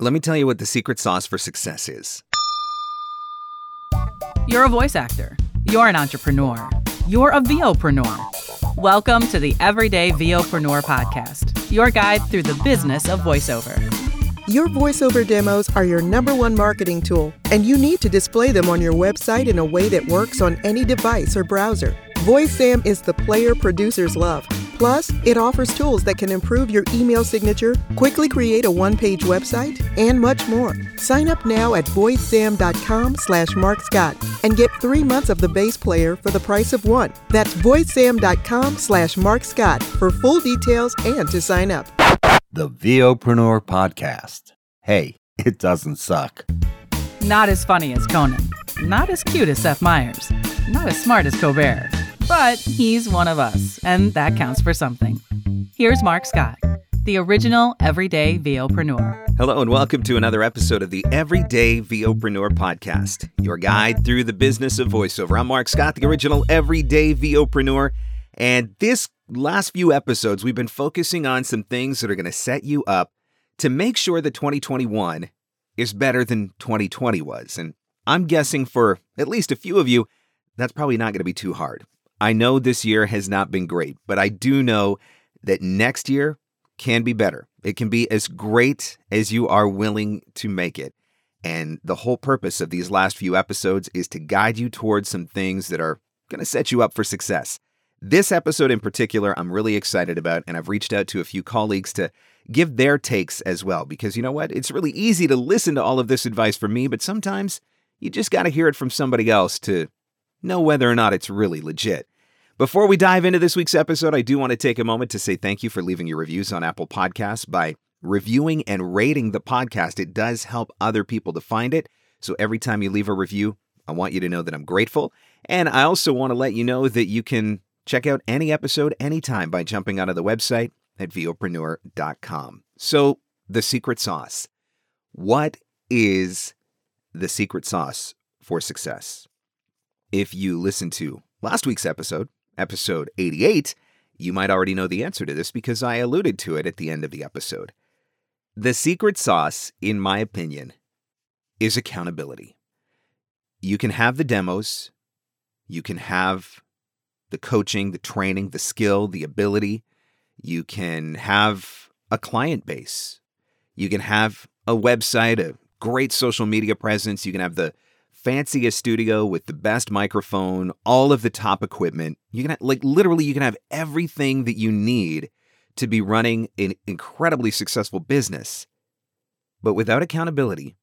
Let me tell you what the secret sauce for success is. You're a voice actor. You're an entrepreneur. You're a VOpreneur. Welcome to the Everyday VOpreneur podcast, your guide through the business of voiceover. Your voiceover demos are your number one marketing tool, and you need to display them on your website in a way that works on any device or browser. VoiceZam is the player producers love. Plus, it offers tools that can improve your email signature, quickly create a one-page website, and much more. Sign up now at voicezam.com slash marcscott and get three months of the base player for the price of one. That's voicezam.com slash marcscott for full details and to sign up. The VOpreneur Podcast. Hey, it doesn't suck. Not as funny as Conan. Not as cute as Seth Meyers. Not as smart as Colbert. But he's one of us, and that counts for something. Here's Marc Scott, the original everyday VOpreneur. Hello, and welcome to another episode of the Everyday VOpreneur podcast, your guide through the business of voiceover. I'm Marc Scott, the original everyday VOpreneur, and this last few episodes, we've been focusing on some things that are going to set you up to make sure that 2021 is better than 2020 was. And I'm guessing for at least a few of you, that's probably not going to be too hard. I know this year has not been great, but I do know that next year can be better. It can be as great as you are willing to make it. And the whole purpose of these last few episodes is to guide you towards some things that are going to set you up for success. This episode in particular, I'm really excited about, and I've reached out to a few colleagues to give their takes as well. Because you know what? It's really easy to listen to all of this advice from me, but sometimes you just got to hear it from somebody else to know whether or not it's really legit. Before we dive into this week's episode, I do want to take a moment to say thank you for leaving your reviews on Apple Podcasts by reviewing and rating the podcast. It does help other people to find it. So every time you leave a review, I want you to know that I'm grateful. And I also want to let you know that you can check out any episode anytime by jumping onto the website at VOpreneur.com. So, the secret sauce. What is the secret sauce for success? If you listen to last week's episode, episode 88, you might already know the answer to this because I alluded to it at the end of the episode. The secret sauce, in my opinion, is accountability. You can have the demos, you can have the coaching, the training, the skill, the ability. You can have a client base. You can have a website, a great social media presence. You can have the fanciest studio with the best microphone, all of the top equipment. You can have, like literally you can have everything that you need to be running an incredibly successful business. But without accountability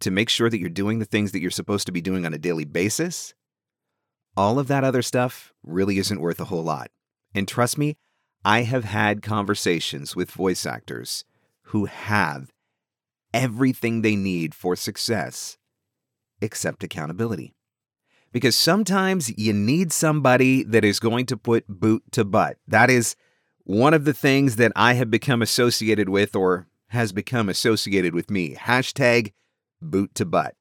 to make sure that you're doing the things that you're supposed to be doing on a daily basis, all of that other stuff really isn't worth a whole lot. And trust me, I have had conversations with voice actors who have everything they need for success except accountability. Because sometimes you need somebody that is going to put boot to butt. That is one of the things that I have become associated with or has become associated with me. Hashtag boot to butt.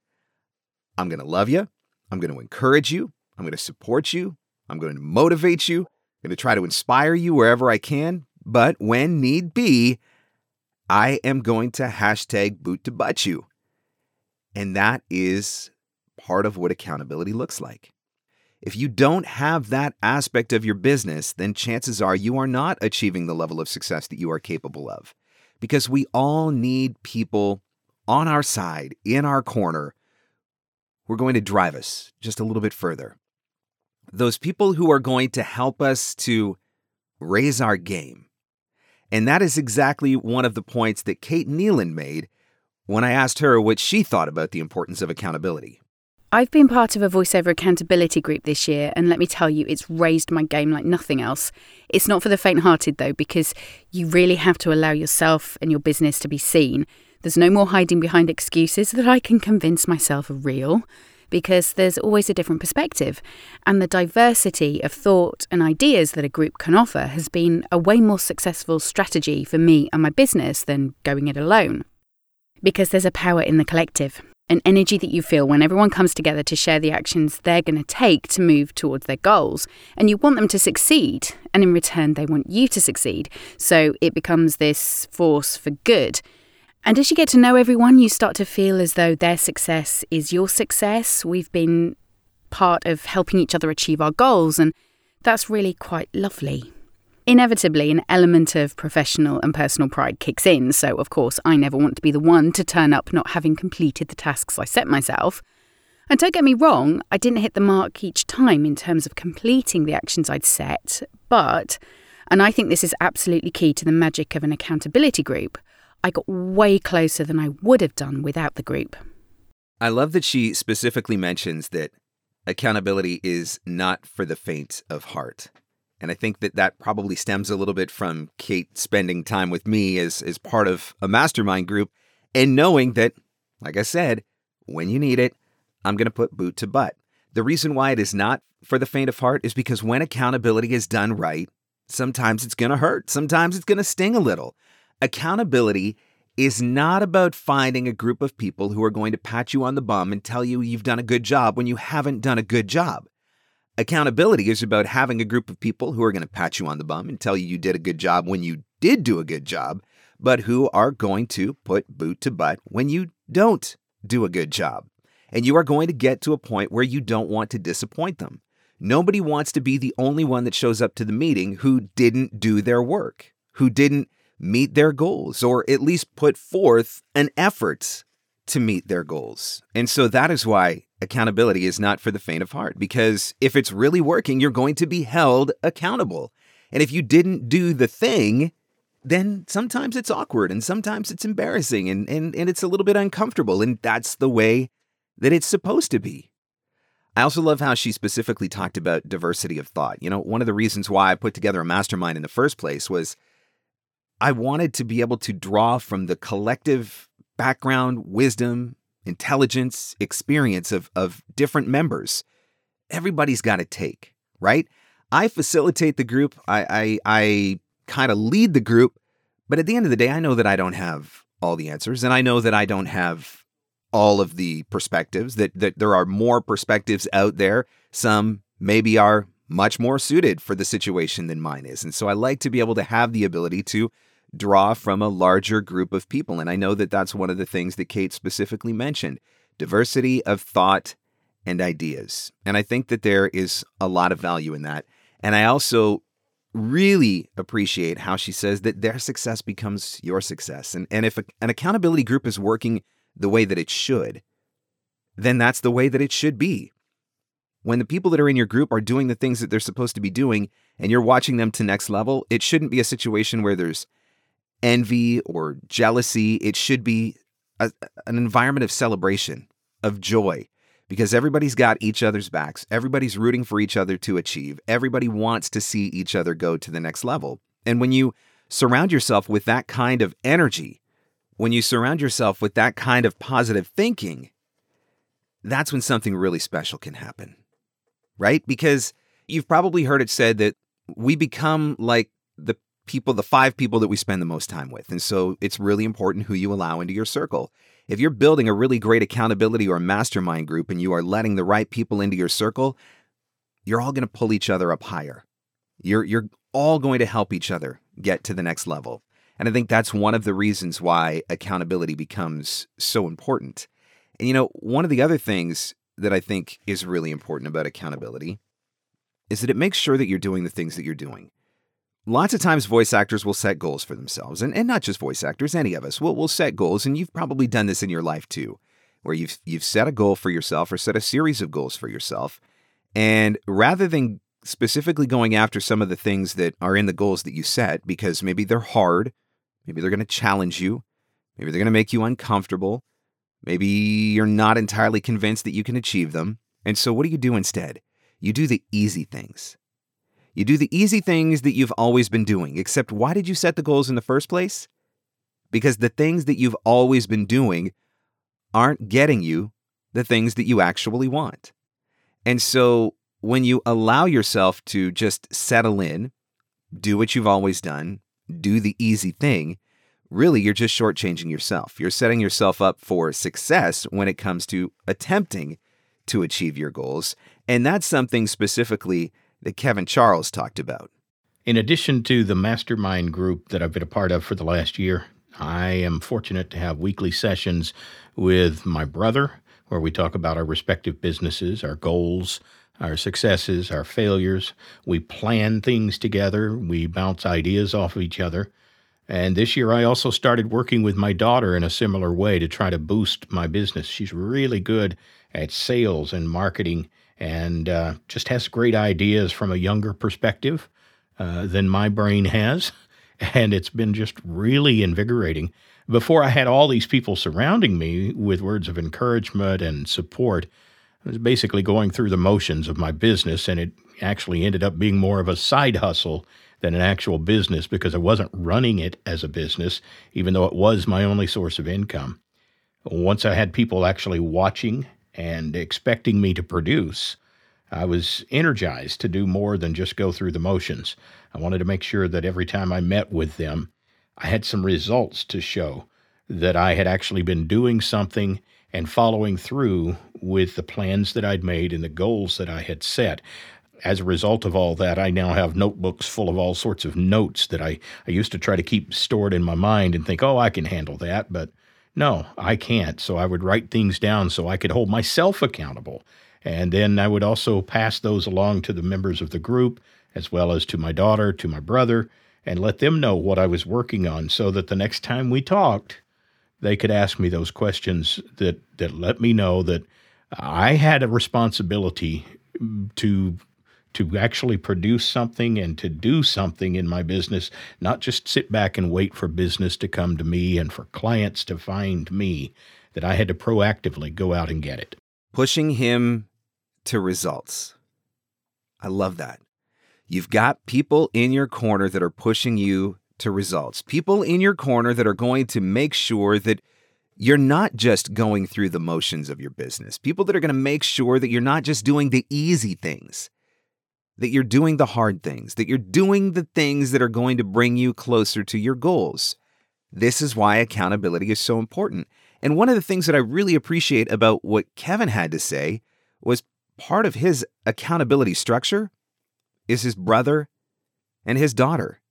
I'm going to love you. I'm going to encourage you. I'm going to support you. I'm going to motivate you. I'm going to try to inspire you wherever I can. But when need be, I am going to hashtag boot to butt you. And that is part of what accountability looks like. If you don't have that aspect of your business, then chances are you are not achieving the level of success that you are capable of. Because we all need people on our side, in our corner, who are going to drive us just a little bit further. Those people who are going to help us to raise our game. And that is exactly one of the points that Kate Nieland made when I asked her what she thought about the importance of accountability. I've been part of a voiceover accountability group this year, and let me tell you, it's raised my game like nothing else. It's not for the faint hearted, though, because you really have to allow yourself and your business to be seen. There's no more hiding behind excuses that I can convince myself are real, because there's always a different perspective. And the diversity of thought and ideas that a group can offer has been a way more successful strategy for me and my business than going it alone. Because there's a power in the collective an energy that you feel when everyone comes together to share the actions they're going to take to move towards their goals. And you want them to succeed, and in return, they want you to succeed. So it becomes this force for good. And as you get to know everyone, you start to feel as though their success is your success. We've been part of helping each other achieve our goals, and that's really quite lovely. Inevitably, an element of professional and personal pride kicks in, so of course, I never want to be the one to turn up not having completed the tasks I set myself. And don't get me wrong, I didn't hit the mark each time in terms of completing the actions I'd set, but, and I think this is absolutely key to the magic of an accountability group, I got way closer than I would have done without the group. I love that she specifically mentions that accountability is not for the faint of heart. And I think that that probably stems a little bit from Kate spending time with me as, as part of a mastermind group and knowing that, like I said, when you need it, I'm going to put boot to butt. The reason why it is not for the faint of heart is because when accountability is done right, sometimes it's going to hurt. Sometimes it's going to sting a little. Accountability is not about finding a group of people who are going to pat you on the bum and tell you you've done a good job when you haven't done a good job. Accountability is about having a group of people who are going to pat you on the bum and tell you you did a good job when you did do a good job, but who are going to put boot to butt when you don't do a good job. And you are going to get to a point where you don't want to disappoint them. Nobody wants to be the only one that shows up to the meeting who didn't do their work, who didn't meet their goals or at least put forth an effort to meet their goals. And so that is why accountability is not for the faint of heart, because if it's really working, you're going to be held accountable. And if you didn't do the thing, then sometimes it's awkward and sometimes it's embarrassing and, and, and it's a little bit uncomfortable. And that's the way that it's supposed to be. I also love how she specifically talked about diversity of thought. You know, one of the reasons why I put together a mastermind in the first place was I wanted to be able to draw from the collective background, wisdom, intelligence, experience of, of different members. Everybody's got a take, right? I facilitate the group. I I, I kind of lead the group, but at the end of the day, I know that I don't have all the answers, and I know that I don't have all of the perspectives. That that there are more perspectives out there. Some maybe are much more suited for the situation than mine is, and so I like to be able to have the ability to draw from a larger group of people. And I know that that's one of the things that Kate specifically mentioned diversity of thought and ideas. And I think that there is a lot of value in that. And I also really appreciate how she says that their success becomes your success. And, and if a, an accountability group is working the way that it should, then that's the way that it should be. When the people that are in your group are doing the things that they're supposed to be doing and you're watching them to next level, it shouldn't be a situation where there's envy or jealousy. It should be a, an environment of celebration, of joy, because everybody's got each other's backs. Everybody's rooting for each other to achieve. Everybody wants to see each other go to the next level. And when you surround yourself with that kind of energy, when you surround yourself with that kind of positive thinking, that's when something really special can happen, right? Because you've probably heard it said that we become like the people, the five people that we spend the most time with. And so it's really important who you allow into your circle. If you're building a really great accountability or mastermind group and you are letting the right people into your circle, you're all going to pull each other up higher. You're, you're all going to help each other get to the next level. And I think that's one of the reasons why accountability becomes so important. And you know, one of the other things that I think is really important about accountability is that it makes sure that you're doing the things that you're doing. Lots of times, voice actors will set goals for themselves, and, and not just voice actors, any of us will will set goals, and you've probably done this in your life too, where you've you've set a goal for yourself or set a series of goals for yourself, and rather than specifically going after some of the things that are in the goals that you set, because maybe they're hard, maybe they're going to challenge you, maybe they're going to make you uncomfortable, maybe you're not entirely convinced that you can achieve them, and so what do you do instead? You do the easy things you do the easy things that you've always been doing, except why did you set the goals in the first place? Because the things that you've always been doing aren't getting you the things that you actually want. And so when you allow yourself to just settle in, do what you've always done, do the easy thing, really you're just shortchanging yourself. You're setting yourself up for success when it comes to attempting to achieve your goals. And that's something specifically that Kevin Charles talked about. In addition to the mastermind group that I've been a part of for the last year, I am fortunate to have weekly sessions with my brother where we talk about our respective businesses, our goals, our successes, our failures. We plan things together, we bounce ideas off of each other. And this year, I also started working with my daughter in a similar way to try to boost my business. She's really good at sales and marketing and uh, just has great ideas from a younger perspective uh, than my brain has. And it's been just really invigorating. Before I had all these people surrounding me with words of encouragement and support, I was basically going through the motions of my business, and it actually ended up being more of a side hustle than an actual business because I wasn't running it as a business, even though it was my only source of income. Once I had people actually watching and expecting me to produce, I was energized to do more than just go through the motions. I wanted to make sure that every time I met with them, I had some results to show that I had actually been doing something and following through with the plans that I'd made and the goals that I had set. As a result of all that, I now have notebooks full of all sorts of notes that I, I used to try to keep stored in my mind and think, oh, I can handle that. But no, I can't. So I would write things down so I could hold myself accountable. And then I would also pass those along to the members of the group, as well as to my daughter, to my brother, and let them know what I was working on so that the next time we talked, they could ask me those questions that, that let me know that I had a responsibility to to actually produce something and to do something in my business, not just sit back and wait for business to come to me and for clients to find me, that I had to proactively go out and get it. Pushing him to results. I love that. You've got people in your corner that are pushing you to results, people in your corner that are going to make sure that you're not just going through the motions of your business, people that are going to make sure that you're not just doing the easy things that you're doing the hard things, that you're doing the things that are going to bring you closer to your goals. This is why accountability is so important. And one of the things that I really appreciate about what Kevin had to say was part of his accountability structure is his brother and his daughter.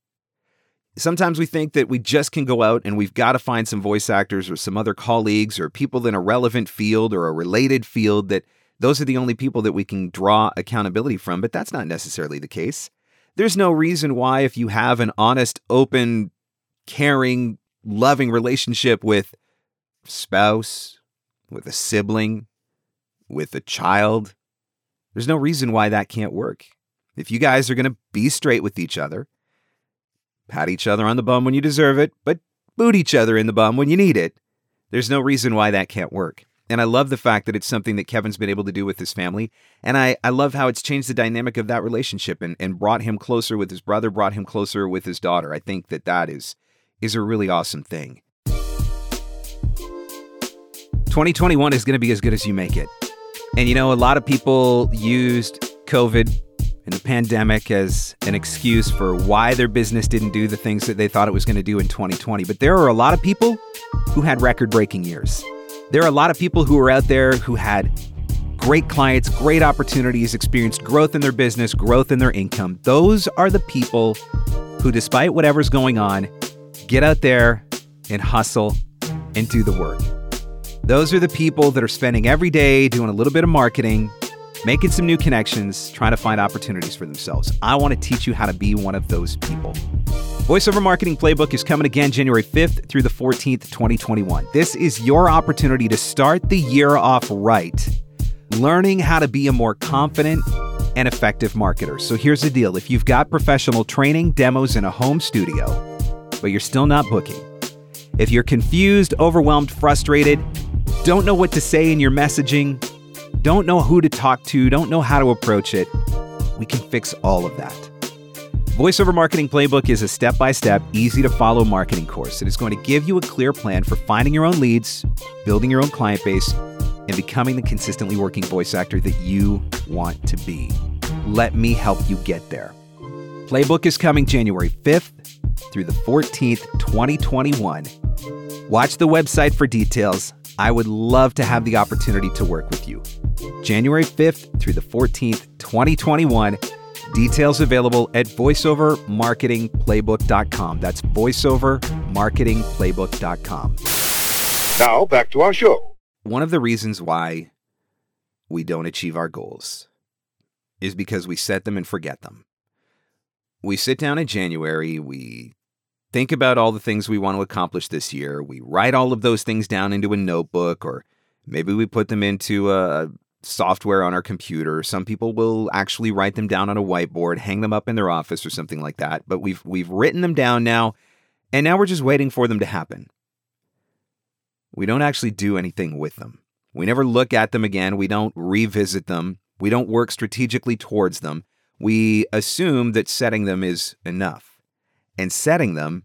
Sometimes we think that we just can go out and we've got to find some voice actors or some other colleagues or people in a relevant field or a related field that those are the only people that we can draw accountability from, but that's not necessarily the case. There's no reason why, if you have an honest, open, caring, loving relationship with spouse, with a sibling, with a child, there's no reason why that can't work. If you guys are going to be straight with each other, pat each other on the bum when you deserve it, but boot each other in the bum when you need it, there's no reason why that can't work. And I love the fact that it's something that Kevin's been able to do with his family. And I, I love how it's changed the dynamic of that relationship and, and brought him closer with his brother, brought him closer with his daughter. I think that that is, is a really awesome thing. 2021 is going to be as good as you make it. And you know, a lot of people used COVID and the pandemic as an excuse for why their business didn't do the things that they thought it was going to do in 2020. But there are a lot of people who had record breaking years. There are a lot of people who are out there who had great clients, great opportunities, experienced growth in their business, growth in their income. Those are the people who, despite whatever's going on, get out there and hustle and do the work. Those are the people that are spending every day doing a little bit of marketing, making some new connections, trying to find opportunities for themselves. I want to teach you how to be one of those people. Voiceover Marketing Playbook is coming again January 5th through the 14th, 2021. This is your opportunity to start the year off right, learning how to be a more confident and effective marketer. So here's the deal if you've got professional training, demos in a home studio, but you're still not booking, if you're confused, overwhelmed, frustrated, don't know what to say in your messaging, don't know who to talk to, don't know how to approach it, we can fix all of that. Voiceover Marketing Playbook is a step by step, easy to follow marketing course. It is going to give you a clear plan for finding your own leads, building your own client base, and becoming the consistently working voice actor that you want to be. Let me help you get there. Playbook is coming January 5th through the 14th, 2021. Watch the website for details. I would love to have the opportunity to work with you. January 5th through the 14th, 2021 Details available at voiceovermarketingplaybook.com. That's voiceovermarketingplaybook.com. Now, back to our show. One of the reasons why we don't achieve our goals is because we set them and forget them. We sit down in January, we think about all the things we want to accomplish this year, we write all of those things down into a notebook, or maybe we put them into a software on our computer. Some people will actually write them down on a whiteboard, hang them up in their office or something like that. But we've we've written them down now, and now we're just waiting for them to happen. We don't actually do anything with them. We never look at them again. We don't revisit them. We don't work strategically towards them. We assume that setting them is enough. And setting them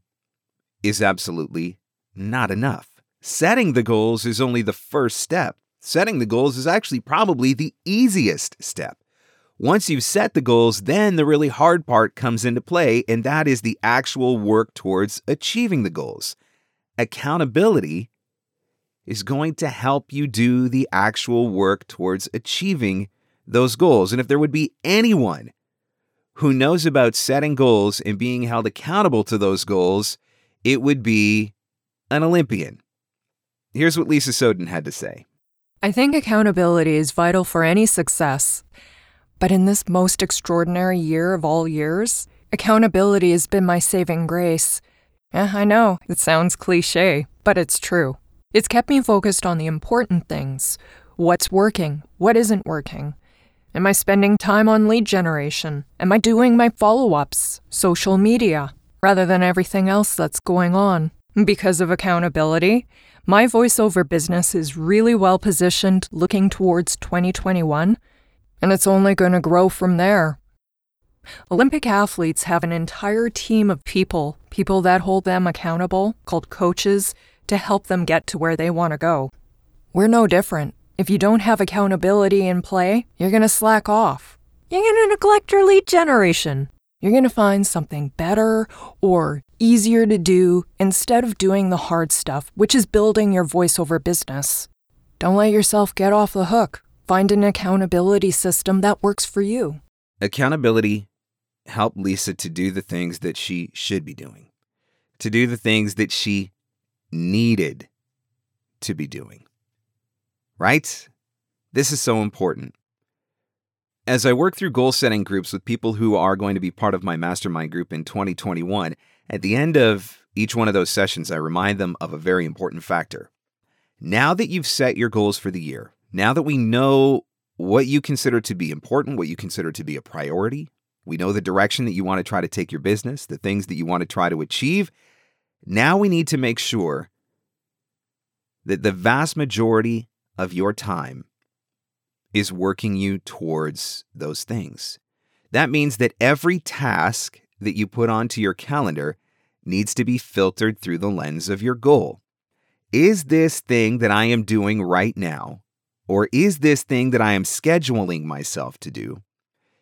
is absolutely not enough. Setting the goals is only the first step. Setting the goals is actually probably the easiest step. Once you've set the goals, then the really hard part comes into play, and that is the actual work towards achieving the goals. Accountability is going to help you do the actual work towards achieving those goals. And if there would be anyone who knows about setting goals and being held accountable to those goals, it would be an Olympian. Here's what Lisa Sowden had to say. I think accountability is vital for any success. But in this most extraordinary year of all years, accountability has been my saving grace. I know, it sounds cliche, but it's true. It's kept me focused on the important things what's working, what isn't working. Am I spending time on lead generation? Am I doing my follow ups, social media, rather than everything else that's going on? Because of accountability, my voiceover business is really well positioned looking towards 2021, and it's only going to grow from there. Olympic athletes have an entire team of people, people that hold them accountable, called coaches, to help them get to where they want to go. We're no different. If you don't have accountability in play, you're going to slack off. You're going to neglect your lead generation. You're going to find something better or easier to do instead of doing the hard stuff, which is building your voiceover business. Don't let yourself get off the hook. Find an accountability system that works for you. Accountability helped Lisa to do the things that she should be doing, to do the things that she needed to be doing. Right? This is so important. As I work through goal setting groups with people who are going to be part of my mastermind group in 2021, at the end of each one of those sessions, I remind them of a very important factor. Now that you've set your goals for the year, now that we know what you consider to be important, what you consider to be a priority, we know the direction that you want to try to take your business, the things that you want to try to achieve, now we need to make sure that the vast majority of your time is working you towards those things. That means that every task that you put onto your calendar needs to be filtered through the lens of your goal. Is this thing that I am doing right now, or is this thing that I am scheduling myself to do,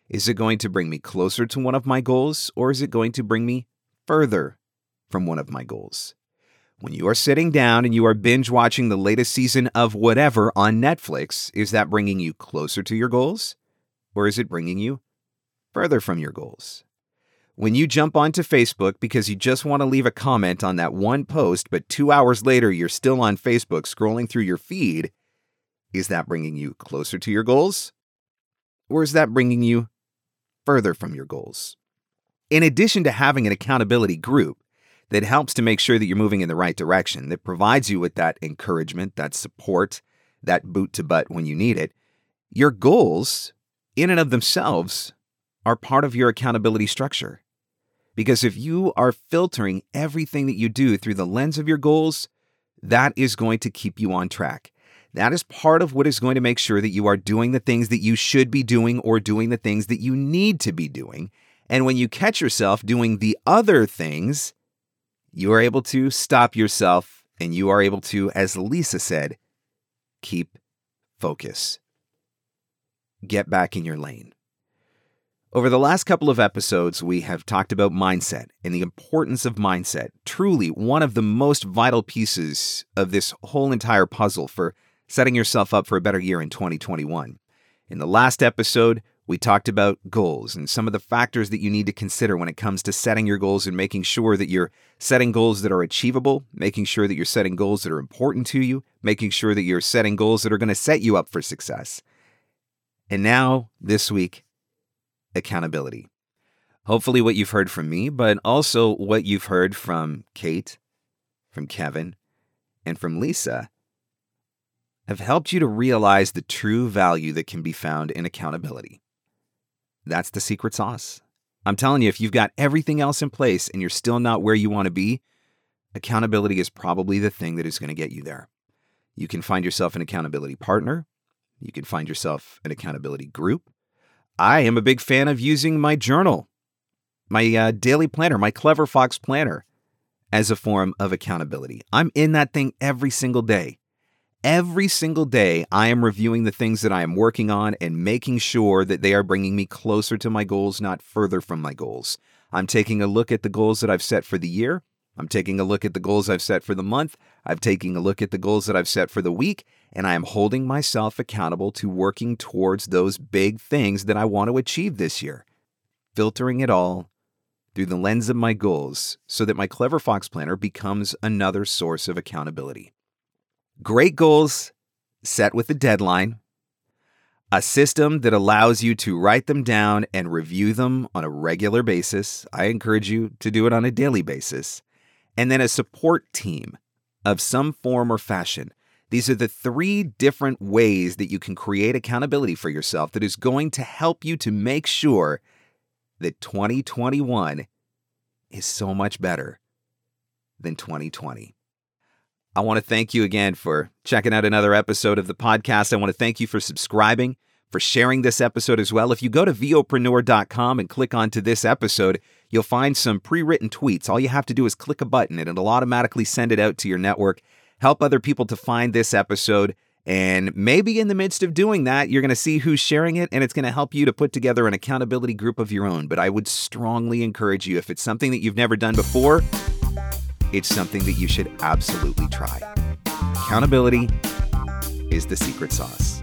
is it going to bring me closer to one of my goals, or is it going to bring me further from one of my goals? When you are sitting down and you are binge watching the latest season of whatever on Netflix, is that bringing you closer to your goals, or is it bringing you further from your goals? When you jump onto Facebook because you just want to leave a comment on that one post, but two hours later you're still on Facebook scrolling through your feed, is that bringing you closer to your goals? Or is that bringing you further from your goals? In addition to having an accountability group that helps to make sure that you're moving in the right direction, that provides you with that encouragement, that support, that boot to butt when you need it, your goals, in and of themselves, are part of your accountability structure. Because if you are filtering everything that you do through the lens of your goals, that is going to keep you on track. That is part of what is going to make sure that you are doing the things that you should be doing or doing the things that you need to be doing. And when you catch yourself doing the other things, you are able to stop yourself and you are able to, as Lisa said, keep focus. Get back in your lane. Over the last couple of episodes, we have talked about mindset and the importance of mindset. Truly, one of the most vital pieces of this whole entire puzzle for setting yourself up for a better year in 2021. In the last episode, We talked about goals and some of the factors that you need to consider when it comes to setting your goals and making sure that you're setting goals that are achievable, making sure that you're setting goals that are important to you, making sure that you're setting goals that are going to set you up for success. And now, this week, accountability. Hopefully, what you've heard from me, but also what you've heard from Kate, from Kevin, and from Lisa have helped you to realize the true value that can be found in accountability. That's the secret sauce. I'm telling you, if you've got everything else in place and you're still not where you want to be, accountability is probably the thing that is going to get you there. You can find yourself an accountability partner. You can find yourself an accountability group. I am a big fan of using my journal, my uh, daily planner, my Clever Fox planner, as a form of accountability. I'm in that thing every single day. Every single day, I am reviewing the things that I am working on and making sure that they are bringing me closer to my goals, not further from my goals. I'm taking a look at the goals that I've set for the year. I'm taking a look at the goals I've set for the month. I'm taking a look at the goals that I've set for the week, and I am holding myself accountable to working towards those big things that I want to achieve this year. Filtering it all through the lens of my goals so that my Clever Fox Planner becomes another source of accountability. Great goals set with a deadline, a system that allows you to write them down and review them on a regular basis. I encourage you to do it on a daily basis. And then a support team of some form or fashion. These are the three different ways that you can create accountability for yourself that is going to help you to make sure that 2021 is so much better than 2020. I want to thank you again for checking out another episode of the podcast. I want to thank you for subscribing, for sharing this episode as well. If you go to vopreneur.com and click onto this episode, you'll find some pre written tweets. All you have to do is click a button and it'll automatically send it out to your network. Help other people to find this episode. And maybe in the midst of doing that, you're going to see who's sharing it and it's going to help you to put together an accountability group of your own. But I would strongly encourage you, if it's something that you've never done before, it's something that you should absolutely try. Accountability is the secret sauce.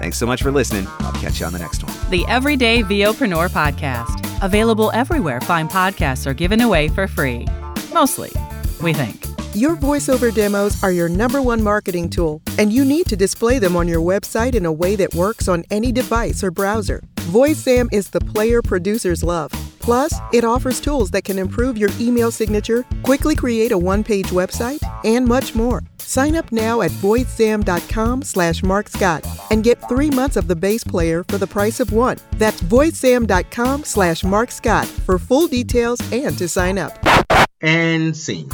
Thanks so much for listening. I'll catch you on the next one. The Everyday VOpreneur Podcast. Available everywhere fine podcasts are given away for free. Mostly, we think. Your voiceover demos are your number one marketing tool, and you need to display them on your website in a way that works on any device or browser. VoiceZam is the player producers love. Plus, it offers tools that can improve your email signature, quickly create a one-page website, and much more. Sign up now at voicezam.com slash marcscott and get three months of the base player for the price of one. That's voicezam.com slash marcscott for full details and to sign up. And scene.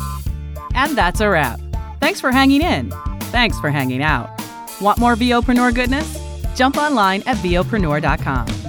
And that's a wrap. Thanks for hanging in. Thanks for hanging out. Want more VOpreneur goodness? Jump online at VOpreneur.com.